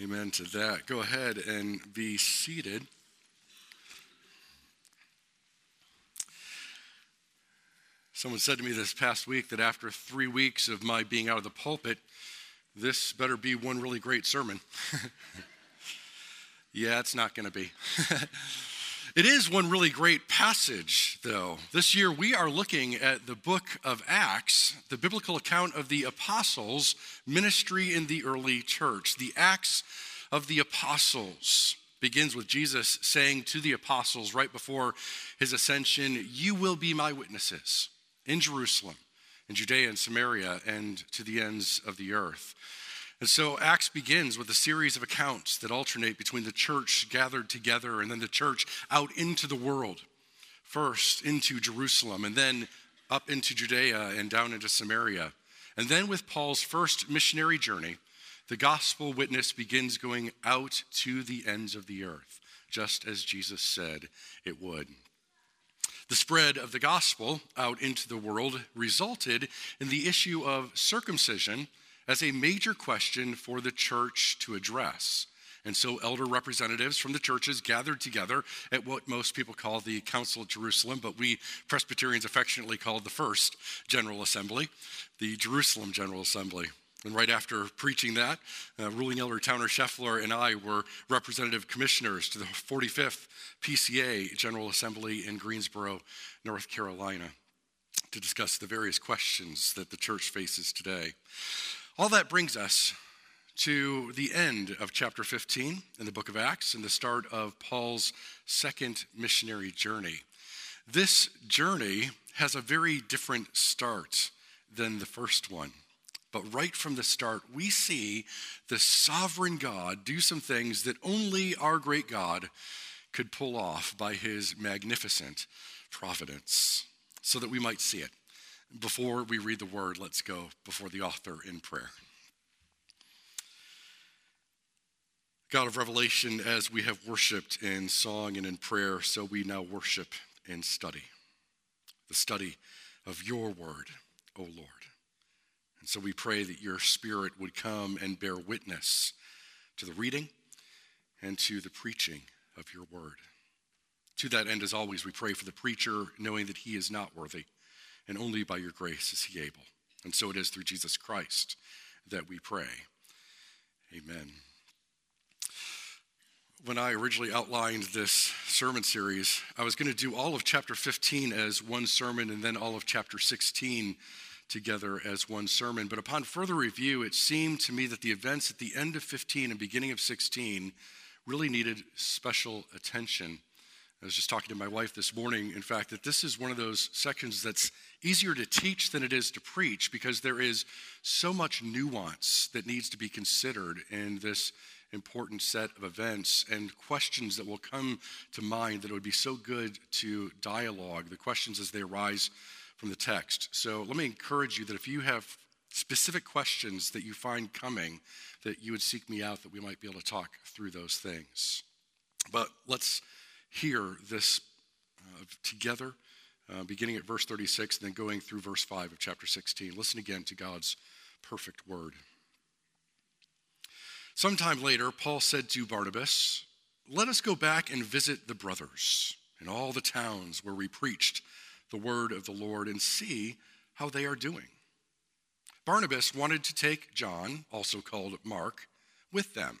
Amen to that. Go ahead and be seated. Someone said to me this past week that after three weeks of my being out of the pulpit, this better be one really great sermon. yeah, it's not going to be. it is one really great passage, though. This year we are looking at the book of Acts, the biblical account of the apostles' ministry in the early church. The Acts of the Apostles begins with Jesus saying to the apostles right before his ascension, You will be my witnesses in Jerusalem, in Judea and Samaria, and to the ends of the earth. And so Acts begins with a series of accounts that alternate between the church gathered together and then the church out into the world. First into Jerusalem, and then up into Judea and down into Samaria. And then with Paul's first missionary journey, the gospel witness begins going out to the ends of the earth, just as Jesus said it would. The spread of the gospel out into the world resulted in the issue of circumcision as a major question for the church to address. And so, elder representatives from the churches gathered together at what most people call the Council of Jerusalem, but we Presbyterians affectionately call the First General Assembly, the Jerusalem General Assembly. And right after preaching that, uh, ruling elder Towner Scheffler and I were representative commissioners to the 45th PCA General Assembly in Greensboro, North Carolina, to discuss the various questions that the church faces today. All that brings us to the end of chapter 15 in the book of Acts and the start of Paul's second missionary journey. This journey has a very different start than the first one. But right from the start, we see the sovereign God do some things that only our great God could pull off by his magnificent providence, so that we might see it. Before we read the word, let's go before the author in prayer. God of revelation, as we have worshiped in song and in prayer, so we now worship in study. The study of your word, O Lord. And so we pray that your spirit would come and bear witness to the reading and to the preaching of your word. To that end, as always, we pray for the preacher, knowing that he is not worthy, and only by your grace is he able. And so it is through Jesus Christ that we pray. Amen. When I originally outlined this sermon series, I was going to do all of chapter 15 as one sermon and then all of chapter 16 together as one sermon. But upon further review, it seemed to me that the events at the end of 15 and beginning of 16 really needed special attention. I was just talking to my wife this morning, in fact, that this is one of those sections that's easier to teach than it is to preach because there is so much nuance that needs to be considered in this important set of events and questions that will come to mind that it would be so good to dialogue, the questions as they arise from the text. So let me encourage you that if you have specific questions that you find coming, that you would seek me out, that we might be able to talk through those things. But let's hear this uh, together, uh, beginning at verse 36 and then going through verse 5 of chapter 16. Listen again to God's perfect word. Sometime later, Paul said to Barnabas, Let us go back and visit the brothers in all the towns where we preached the word of the Lord and see how they are doing. Barnabas wanted to take John, also called Mark, with them.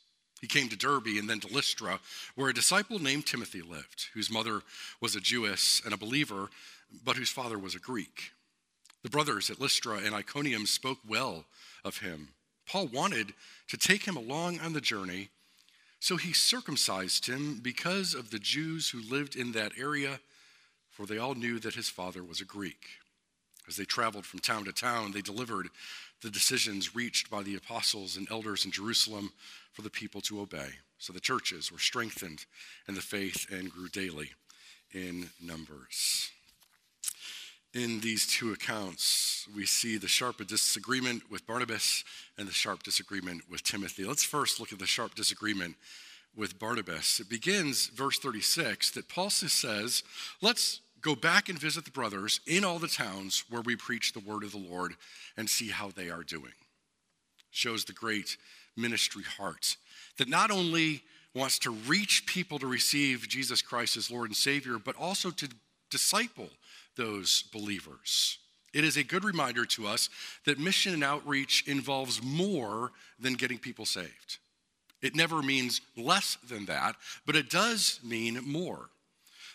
He came to Derbe and then to Lystra, where a disciple named Timothy lived, whose mother was a Jewess and a believer, but whose father was a Greek. The brothers at Lystra and Iconium spoke well of him. Paul wanted to take him along on the journey, so he circumcised him because of the Jews who lived in that area, for they all knew that his father was a Greek. As they traveled from town to town, they delivered the decisions reached by the apostles and elders in Jerusalem for the people to obey. So the churches were strengthened in the faith and grew daily in numbers. In these two accounts, we see the sharp disagreement with Barnabas and the sharp disagreement with Timothy. Let's first look at the sharp disagreement with Barnabas. It begins, verse 36, that Paul says, Let's go back and visit the brothers in all the towns where we preach the word of the Lord and see how they are doing. Shows the great ministry heart that not only wants to reach people to receive Jesus Christ as Lord and Savior, but also to disciple those believers. It is a good reminder to us that mission and outreach involves more than getting people saved. It never means less than that, but it does mean more.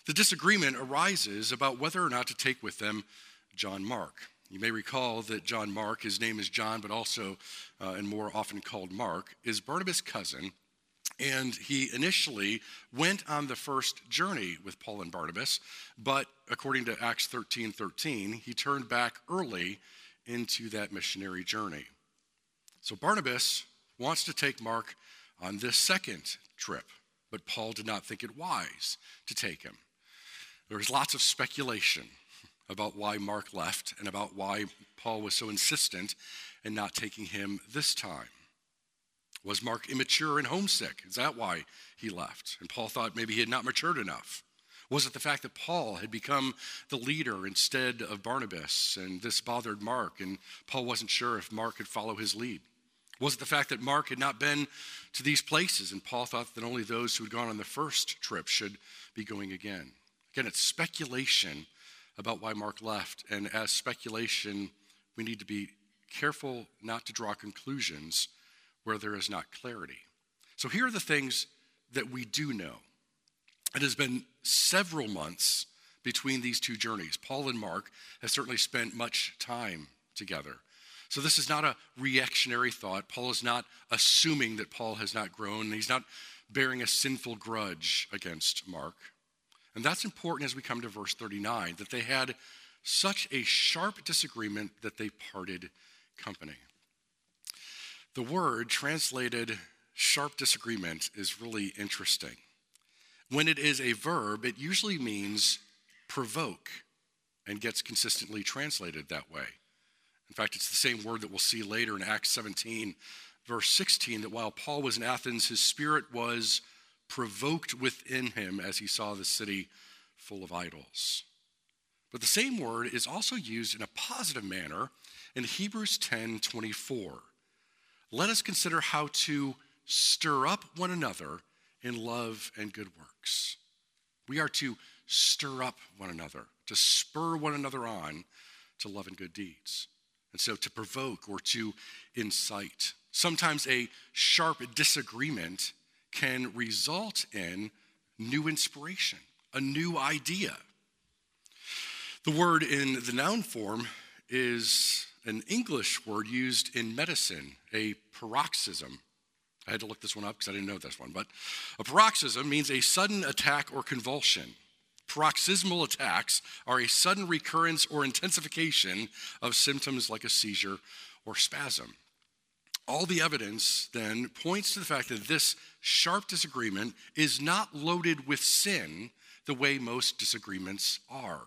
The disagreement arises about whether or not to take with them John Mark. You may recall that John Mark, his name is John, but also uh, and more often called Mark, is Barnabas' cousin. And he initially went on the first journey with Paul and Barnabas, but according to Acts 13 13, he turned back early into that missionary journey. So Barnabas wants to take Mark on this second trip, but Paul did not think it wise to take him. There was lots of speculation about why Mark left and about why Paul was so insistent in not taking him this time. Was Mark immature and homesick? Is that why he left? And Paul thought maybe he had not matured enough. Was it the fact that Paul had become the leader instead of Barnabas and this bothered Mark and Paul wasn't sure if Mark could follow his lead? Was it the fact that Mark had not been to these places and Paul thought that only those who had gone on the first trip should be going again? Again, it's speculation about why Mark left. And as speculation, we need to be careful not to draw conclusions where there is not clarity. So here are the things that we do know. It has been several months between these two journeys. Paul and Mark have certainly spent much time together. So this is not a reactionary thought. Paul is not assuming that Paul has not grown. and He's not bearing a sinful grudge against Mark. And that's important as we come to verse 39 that they had such a sharp disagreement that they parted company. The word translated sharp disagreement is really interesting. When it is a verb, it usually means provoke and gets consistently translated that way. In fact, it's the same word that we'll see later in Acts 17, verse 16, that while Paul was in Athens, his spirit was provoked within him as he saw the city full of idols. But the same word is also used in a positive manner in Hebrews 10 24. Let us consider how to stir up one another in love and good works. We are to stir up one another, to spur one another on to love and good deeds. And so to provoke or to incite. Sometimes a sharp disagreement can result in new inspiration, a new idea. The word in the noun form is an English word used in medicine, a paroxysm. I had to look this one up because I didn't know this one, but a paroxysm means a sudden attack or convulsion. Paroxysmal attacks are a sudden recurrence or intensification of symptoms like a seizure or spasm. All the evidence then points to the fact that this sharp disagreement is not loaded with sin the way most disagreements are.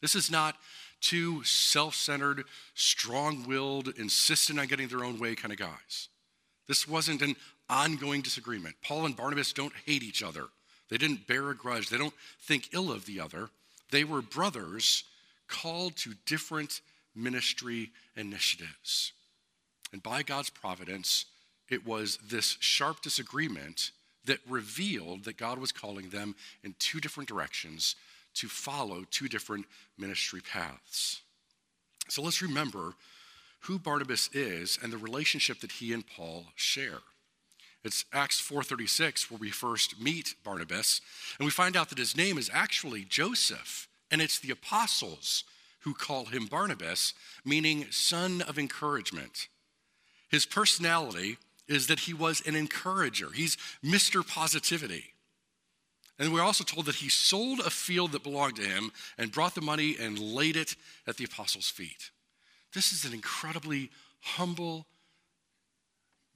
This is not two self centered, strong willed, insistent on getting their own way kind of guys. This wasn't an ongoing disagreement. Paul and Barnabas don't hate each other, they didn't bear a grudge, they don't think ill of the other. They were brothers called to different ministry initiatives. And by God's providence, it was this sharp disagreement that revealed that God was calling them in two different directions to follow two different ministry paths. So let's remember who Barnabas is and the relationship that he and Paul share. It's Acts 4:36 where we first meet Barnabas and we find out that his name is actually Joseph and it's the apostles who call him Barnabas meaning son of encouragement. His personality is that he was an encourager. He's Mr. Positivity. And we're also told that he sold a field that belonged to him and brought the money and laid it at the apostles' feet. This is an incredibly humble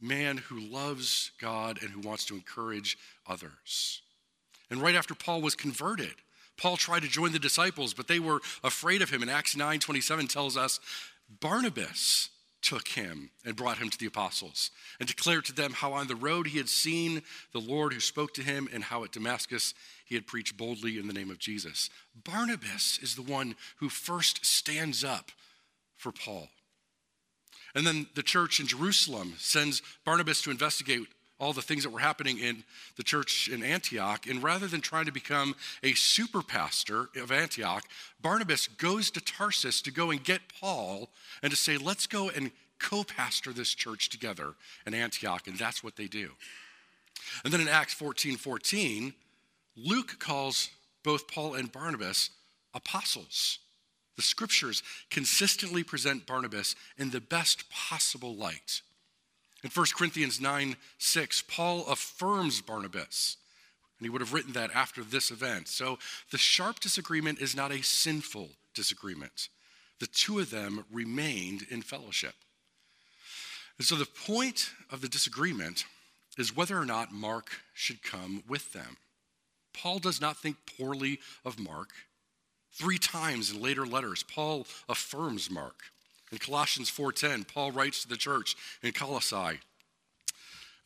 man who loves God and who wants to encourage others. And right after Paul was converted, Paul tried to join the disciples, but they were afraid of him. And Acts 9 27 tells us Barnabas took him and brought him to the apostles and declared to them how on the road he had seen the Lord who spoke to him and how at Damascus he had preached boldly in the name of Jesus. Barnabas is the one who first stands up for Paul. And then the church in Jerusalem sends Barnabas to investigate all the things that were happening in the church in Antioch. And rather than trying to become a super pastor of Antioch, Barnabas goes to Tarsus to go and get Paul and to say, let's go and co pastor this church together in Antioch. And that's what they do. And then in Acts 14 14, Luke calls both Paul and Barnabas apostles. The scriptures consistently present Barnabas in the best possible light. In 1 Corinthians 9 6, Paul affirms Barnabas, and he would have written that after this event. So the sharp disagreement is not a sinful disagreement. The two of them remained in fellowship. And so the point of the disagreement is whether or not Mark should come with them. Paul does not think poorly of Mark. Three times in later letters, Paul affirms Mark. In Colossians 4:10, Paul writes to the church in Colossae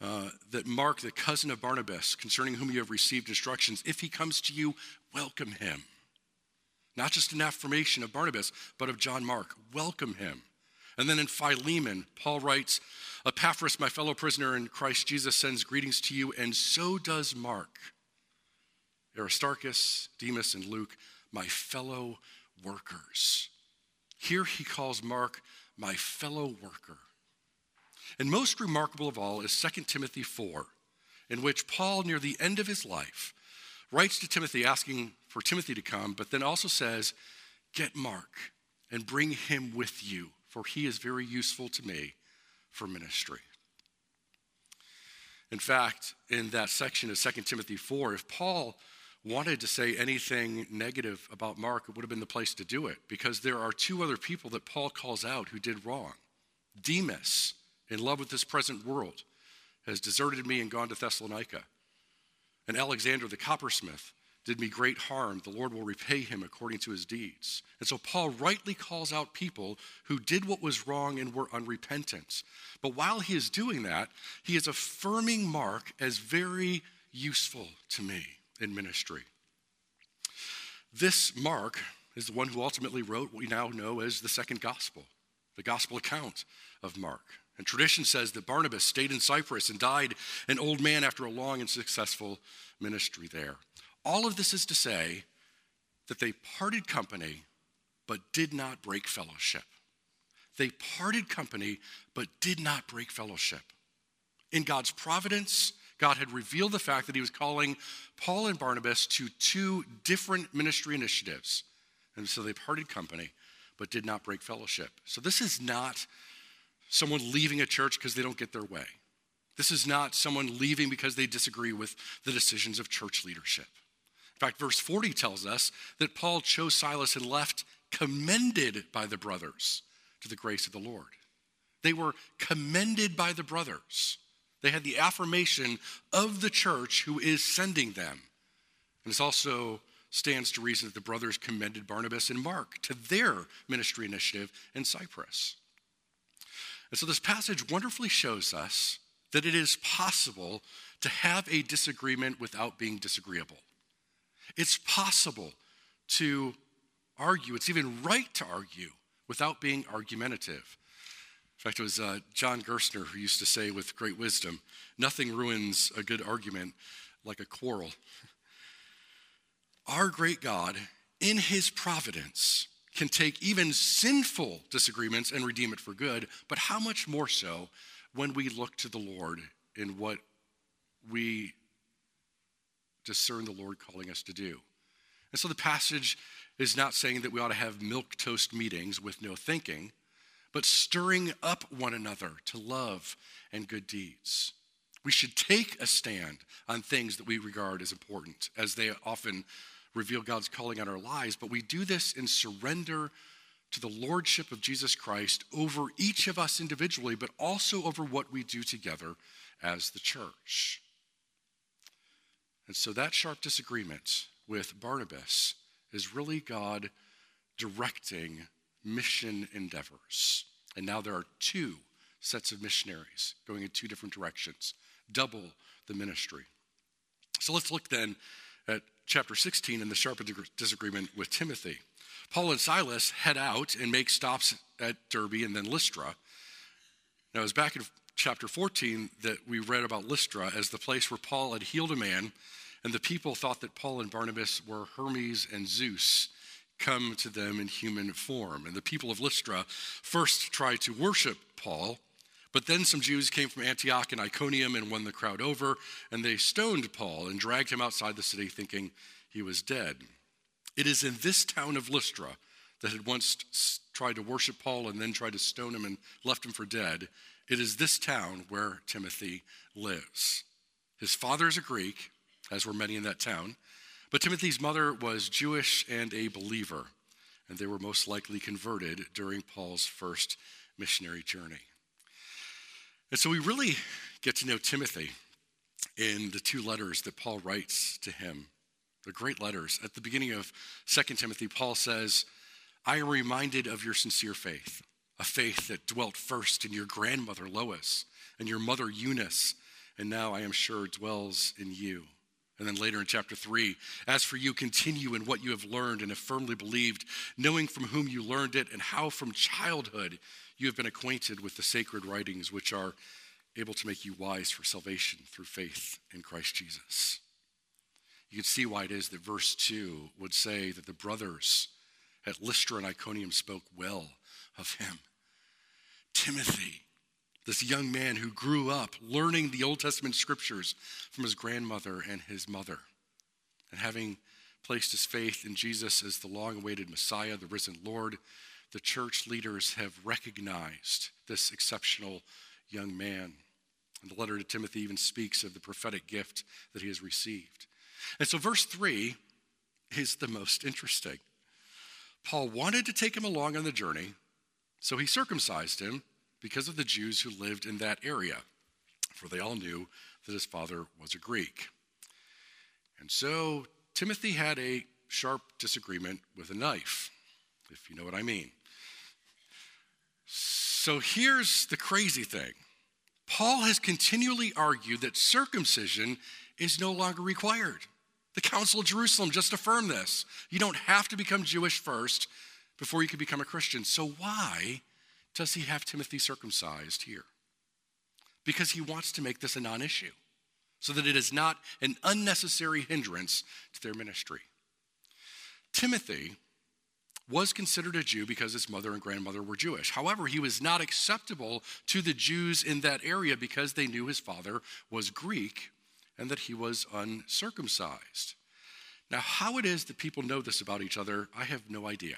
uh, that Mark, the cousin of Barnabas, concerning whom you have received instructions, if he comes to you, welcome him. Not just an affirmation of Barnabas, but of John Mark. Welcome him. And then in Philemon, Paul writes, Epaphras, my fellow prisoner in Christ Jesus, sends greetings to you, and so does Mark. Aristarchus, Demas, and Luke, my fellow workers. Here he calls Mark my fellow worker. And most remarkable of all is 2 Timothy 4, in which Paul, near the end of his life, writes to Timothy asking for Timothy to come, but then also says, Get Mark and bring him with you, for he is very useful to me for ministry. In fact, in that section of 2 Timothy 4, if Paul wanted to say anything negative about Mark, it would have been the place to do it because there are two other people that Paul calls out who did wrong. Demas, in love with this present world, has deserted me and gone to Thessalonica. And Alexander the coppersmith did me great harm. The Lord will repay him according to his deeds. And so Paul rightly calls out people who did what was wrong and were unrepentant. But while he is doing that, he is affirming Mark as very useful to me in ministry. This Mark is the one who ultimately wrote what we now know as the second gospel, the gospel account of Mark. And tradition says that Barnabas stayed in Cyprus and died an old man after a long and successful ministry there. All of this is to say that they parted company but did not break fellowship. They parted company but did not break fellowship. In God's providence, God had revealed the fact that he was calling Paul and Barnabas to two different ministry initiatives. And so they parted company, but did not break fellowship. So this is not someone leaving a church because they don't get their way. This is not someone leaving because they disagree with the decisions of church leadership. In fact, verse 40 tells us that Paul chose Silas and left commended by the brothers to the grace of the Lord. They were commended by the brothers. They had the affirmation of the church who is sending them. And this also stands to reason that the brothers commended Barnabas and Mark to their ministry initiative in Cyprus. And so this passage wonderfully shows us that it is possible to have a disagreement without being disagreeable. It's possible to argue, it's even right to argue without being argumentative. In fact, it was uh, John Gerstner who used to say with great wisdom nothing ruins a good argument like a quarrel. Our great God, in his providence, can take even sinful disagreements and redeem it for good, but how much more so when we look to the Lord in what we discern the Lord calling us to do. And so the passage is not saying that we ought to have milk toast meetings with no thinking but stirring up one another to love and good deeds. We should take a stand on things that we regard as important, as they often reveal God's calling on our lives, but we do this in surrender to the lordship of Jesus Christ over each of us individually, but also over what we do together as the church. And so that sharp disagreement with Barnabas is really God directing mission endeavors. And now there are two sets of missionaries going in two different directions, double the ministry. So let's look then at chapter 16 and the sharp disagreement with Timothy. Paul and Silas head out and make stops at Derbe and then Lystra. Now, it was back in chapter 14 that we read about Lystra as the place where Paul had healed a man, and the people thought that Paul and Barnabas were Hermes and Zeus come to them in human form. And the people of Lystra first tried to worship Paul, but then some Jews came from Antioch and Iconium and won the crowd over, and they stoned Paul and dragged him outside the city, thinking he was dead. It is in this town of Lystra that had once tried to worship Paul and then tried to stone him and left him for dead. It is this town where Timothy lives. His father is a Greek, as were many in that town, but Timothy's mother was Jewish and a believer, and they were most likely converted during Paul's first missionary journey. And so we really get to know Timothy in the two letters that Paul writes to him the great letters. At the beginning of 2 Timothy, Paul says, I am reminded of your sincere faith, a faith that dwelt first in your grandmother Lois and your mother Eunice, and now I am sure dwells in you. And then later in chapter 3, as for you, continue in what you have learned and have firmly believed, knowing from whom you learned it and how from childhood you have been acquainted with the sacred writings which are able to make you wise for salvation through faith in Christ Jesus. You can see why it is that verse 2 would say that the brothers at Lystra and Iconium spoke well of him. Timothy, this young man who grew up learning the Old Testament scriptures from his grandmother and his mother, and having placed his faith in Jesus as the long awaited Messiah, the risen Lord, the church leaders have recognized this exceptional young man. And the letter to Timothy even speaks of the prophetic gift that he has received. And so, verse 3 is the most interesting. Paul wanted to take him along on the journey, so he circumcised him because of the Jews who lived in that area, for they all knew that his father was a Greek. And so Timothy had a sharp disagreement with a knife, if you know what I mean. So here's the crazy thing Paul has continually argued that circumcision is no longer required. The Council of Jerusalem just affirmed this. You don't have to become Jewish first before you can become a Christian. So, why does he have Timothy circumcised here? Because he wants to make this a non issue so that it is not an unnecessary hindrance to their ministry. Timothy was considered a Jew because his mother and grandmother were Jewish. However, he was not acceptable to the Jews in that area because they knew his father was Greek and that he was uncircumcised. Now, how it is that people know this about each other, I have no idea.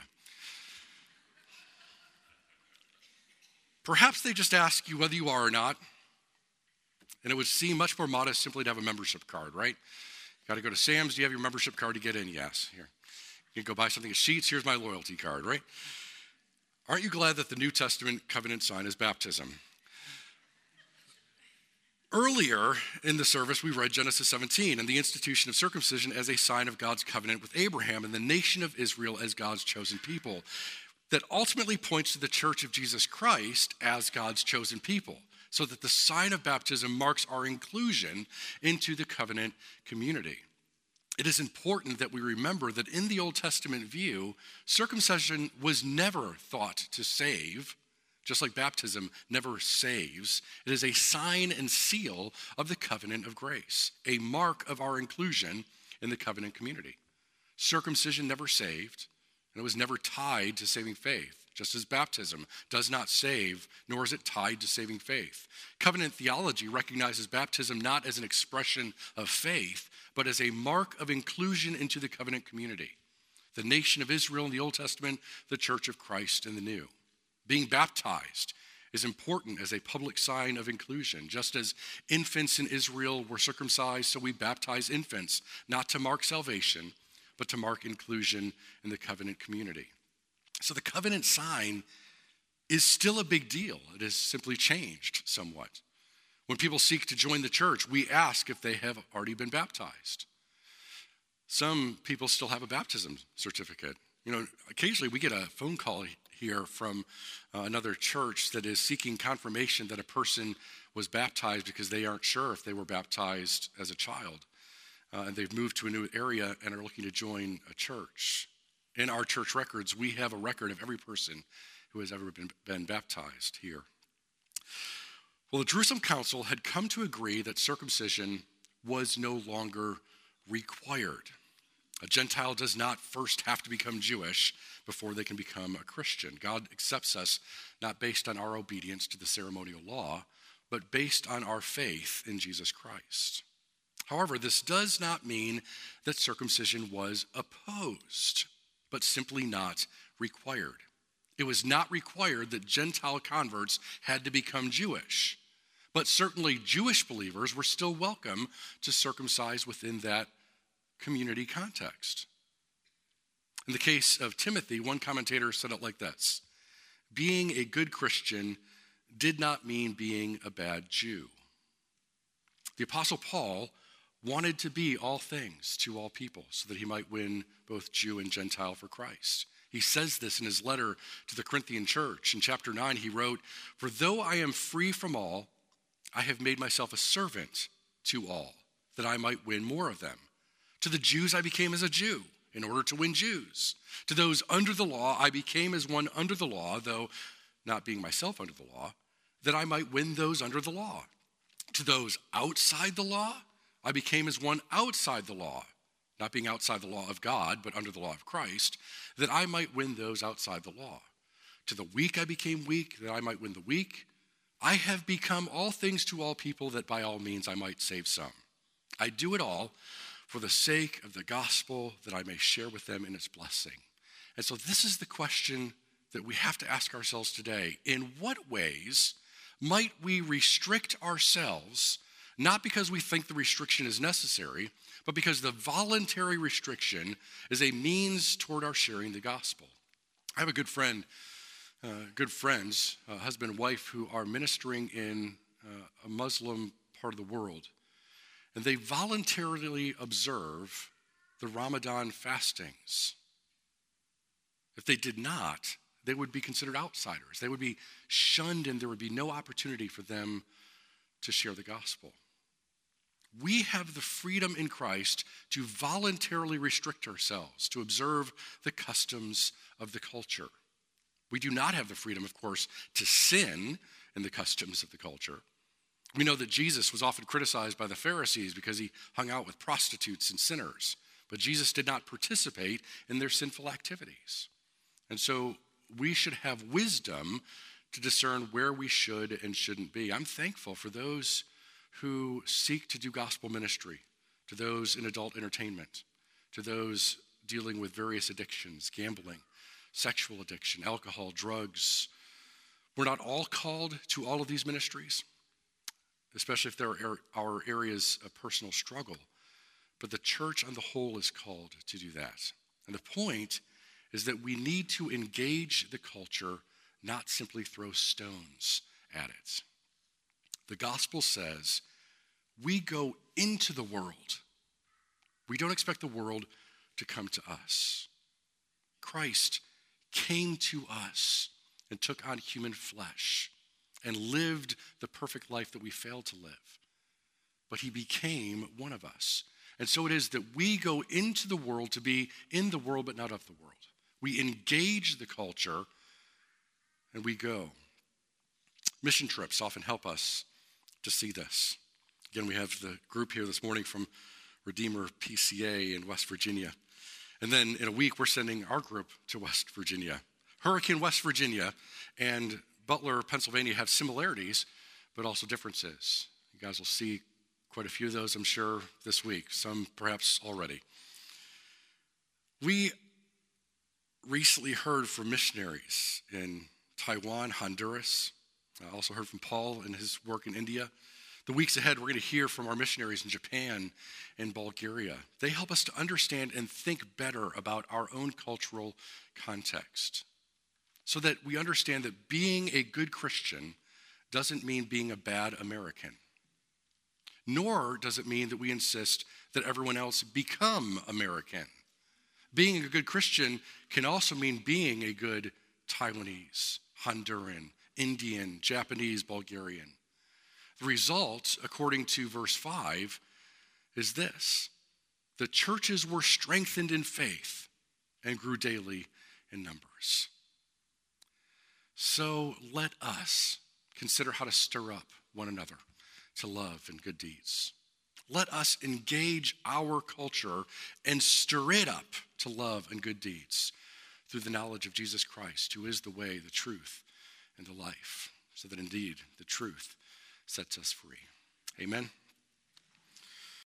Perhaps they just ask you whether you are or not, and it would seem much more modest simply to have a membership card, right? You got to go to Sam's. Do you have your membership card to get in? Yes. Here. You can go buy something at Sheetz. Here's my loyalty card, right? Aren't you glad that the New Testament covenant sign is baptism? Earlier in the service, we read Genesis 17 and the institution of circumcision as a sign of God's covenant with Abraham and the nation of Israel as God's chosen people. That ultimately points to the church of Jesus Christ as God's chosen people, so that the sign of baptism marks our inclusion into the covenant community. It is important that we remember that in the Old Testament view, circumcision was never thought to save just like baptism never saves, it is a sign and seal of the covenant of grace, a mark of our inclusion in the covenant community. Circumcision never saved, and it was never tied to saving faith, just as baptism does not save, nor is it tied to saving faith. Covenant theology recognizes baptism not as an expression of faith, but as a mark of inclusion into the covenant community. The nation of Israel in the Old Testament, the church of Christ in the New. Being baptized is important as a public sign of inclusion. Just as infants in Israel were circumcised, so we baptize infants, not to mark salvation, but to mark inclusion in the covenant community. So the covenant sign is still a big deal. It has simply changed somewhat. When people seek to join the church, we ask if they have already been baptized. Some people still have a baptism certificate. You know, occasionally we get a phone call here from uh, another church that is seeking confirmation that a person was baptized because they aren't sure if they were baptized as a child. Uh, and they've moved to a new area and are looking to join a church. In our church records, we have a record of every person who has ever been, been baptized here. Well, the Jerusalem Council had come to agree that circumcision was no longer required. A Gentile does not first have to become Jewish before they can become a Christian. God accepts us not based on our obedience to the ceremonial law, but based on our faith in Jesus Christ. However, this does not mean that circumcision was opposed, but simply not required. It was not required that Gentile converts had to become Jewish, but certainly Jewish believers were still welcome to circumcise within that community context. In the case of Timothy, one commentator said it like this Being a good Christian did not mean being a bad Jew. The Apostle Paul wanted to be all things to all people so that he might win both Jew and Gentile for Christ. He says this in his letter to the Corinthian church. In chapter 9, he wrote, For though I am free from all, I have made myself a servant to all, that I might win more of them. To the Jews, I became as a Jew in order to win Jews. To those under the law, I became as one under the law, though not being myself under the law, that I might win those under the law. To those outside the law, I became as one outside the law, not being outside the law of God, but under the law of Christ, that I might win those outside the law. To the weak I became weak, that I might win the weak. I have become all things to all people, that by all means I might save some. I do it all for the sake of the gospel, that I may share with them in its blessing. And so, this is the question that we have to ask ourselves today. In what ways might we restrict ourselves, not because we think the restriction is necessary, but because the voluntary restriction is a means toward our sharing the gospel? I have a good friend, uh, good friends, uh, husband and wife, who are ministering in uh, a Muslim part of the world. And they voluntarily observe the Ramadan fastings. If they did not, they would be considered outsiders. They would be shunned, and there would be no opportunity for them to share the gospel. We have the freedom in Christ to voluntarily restrict ourselves, to observe the customs of the culture. We do not have the freedom, of course, to sin in the customs of the culture. We know that Jesus was often criticized by the Pharisees because he hung out with prostitutes and sinners, but Jesus did not participate in their sinful activities. And so we should have wisdom to discern where we should and shouldn't be. I'm thankful for those who seek to do gospel ministry, to those in adult entertainment, to those dealing with various addictions, gambling, sexual addiction, alcohol, drugs. We're not all called to all of these ministries, especially if there are our areas of personal struggle. But the church on the whole is called to do that. And the point is that we need to engage the culture, not simply throw stones at it. The gospel says we go into the world. We don't expect the world to come to us. Christ came to us and took on human flesh and lived the perfect life that we failed to live. But he became one of us. And so it is that we go into the world to be in the world, but not of the world. We engage the culture and we go. Mission trips often help us to see this. Again, we have the group here this morning from Redeemer PCA in West Virginia. And then in a week, we're sending our group to West Virginia. Hurricane West Virginia and Butler, Pennsylvania have similarities, but also differences. You guys will see quite a few of those, I'm sure, this week, some perhaps already. We recently heard from missionaries in Taiwan, Honduras. I also heard from Paul and his work in India. The weeks ahead, we're going to hear from our missionaries in Japan and Bulgaria. They help us to understand and think better about our own cultural context. so that we understand that being a good Christian doesn't mean being a bad American. Nor does it mean that we insist that everyone else become American. Being a good Christian can also mean being a good Taiwanese, Honduran, Indian, Japanese, Bulgarian. The result, according to verse 5, is this the churches were strengthened in faith and grew daily in numbers. So let us consider how to stir up one another to love and good deeds. Let us engage our culture and stir it up to love and good deeds through the knowledge of Jesus Christ, who is the way, the truth, and the life, so that indeed the truth sets us free. Amen.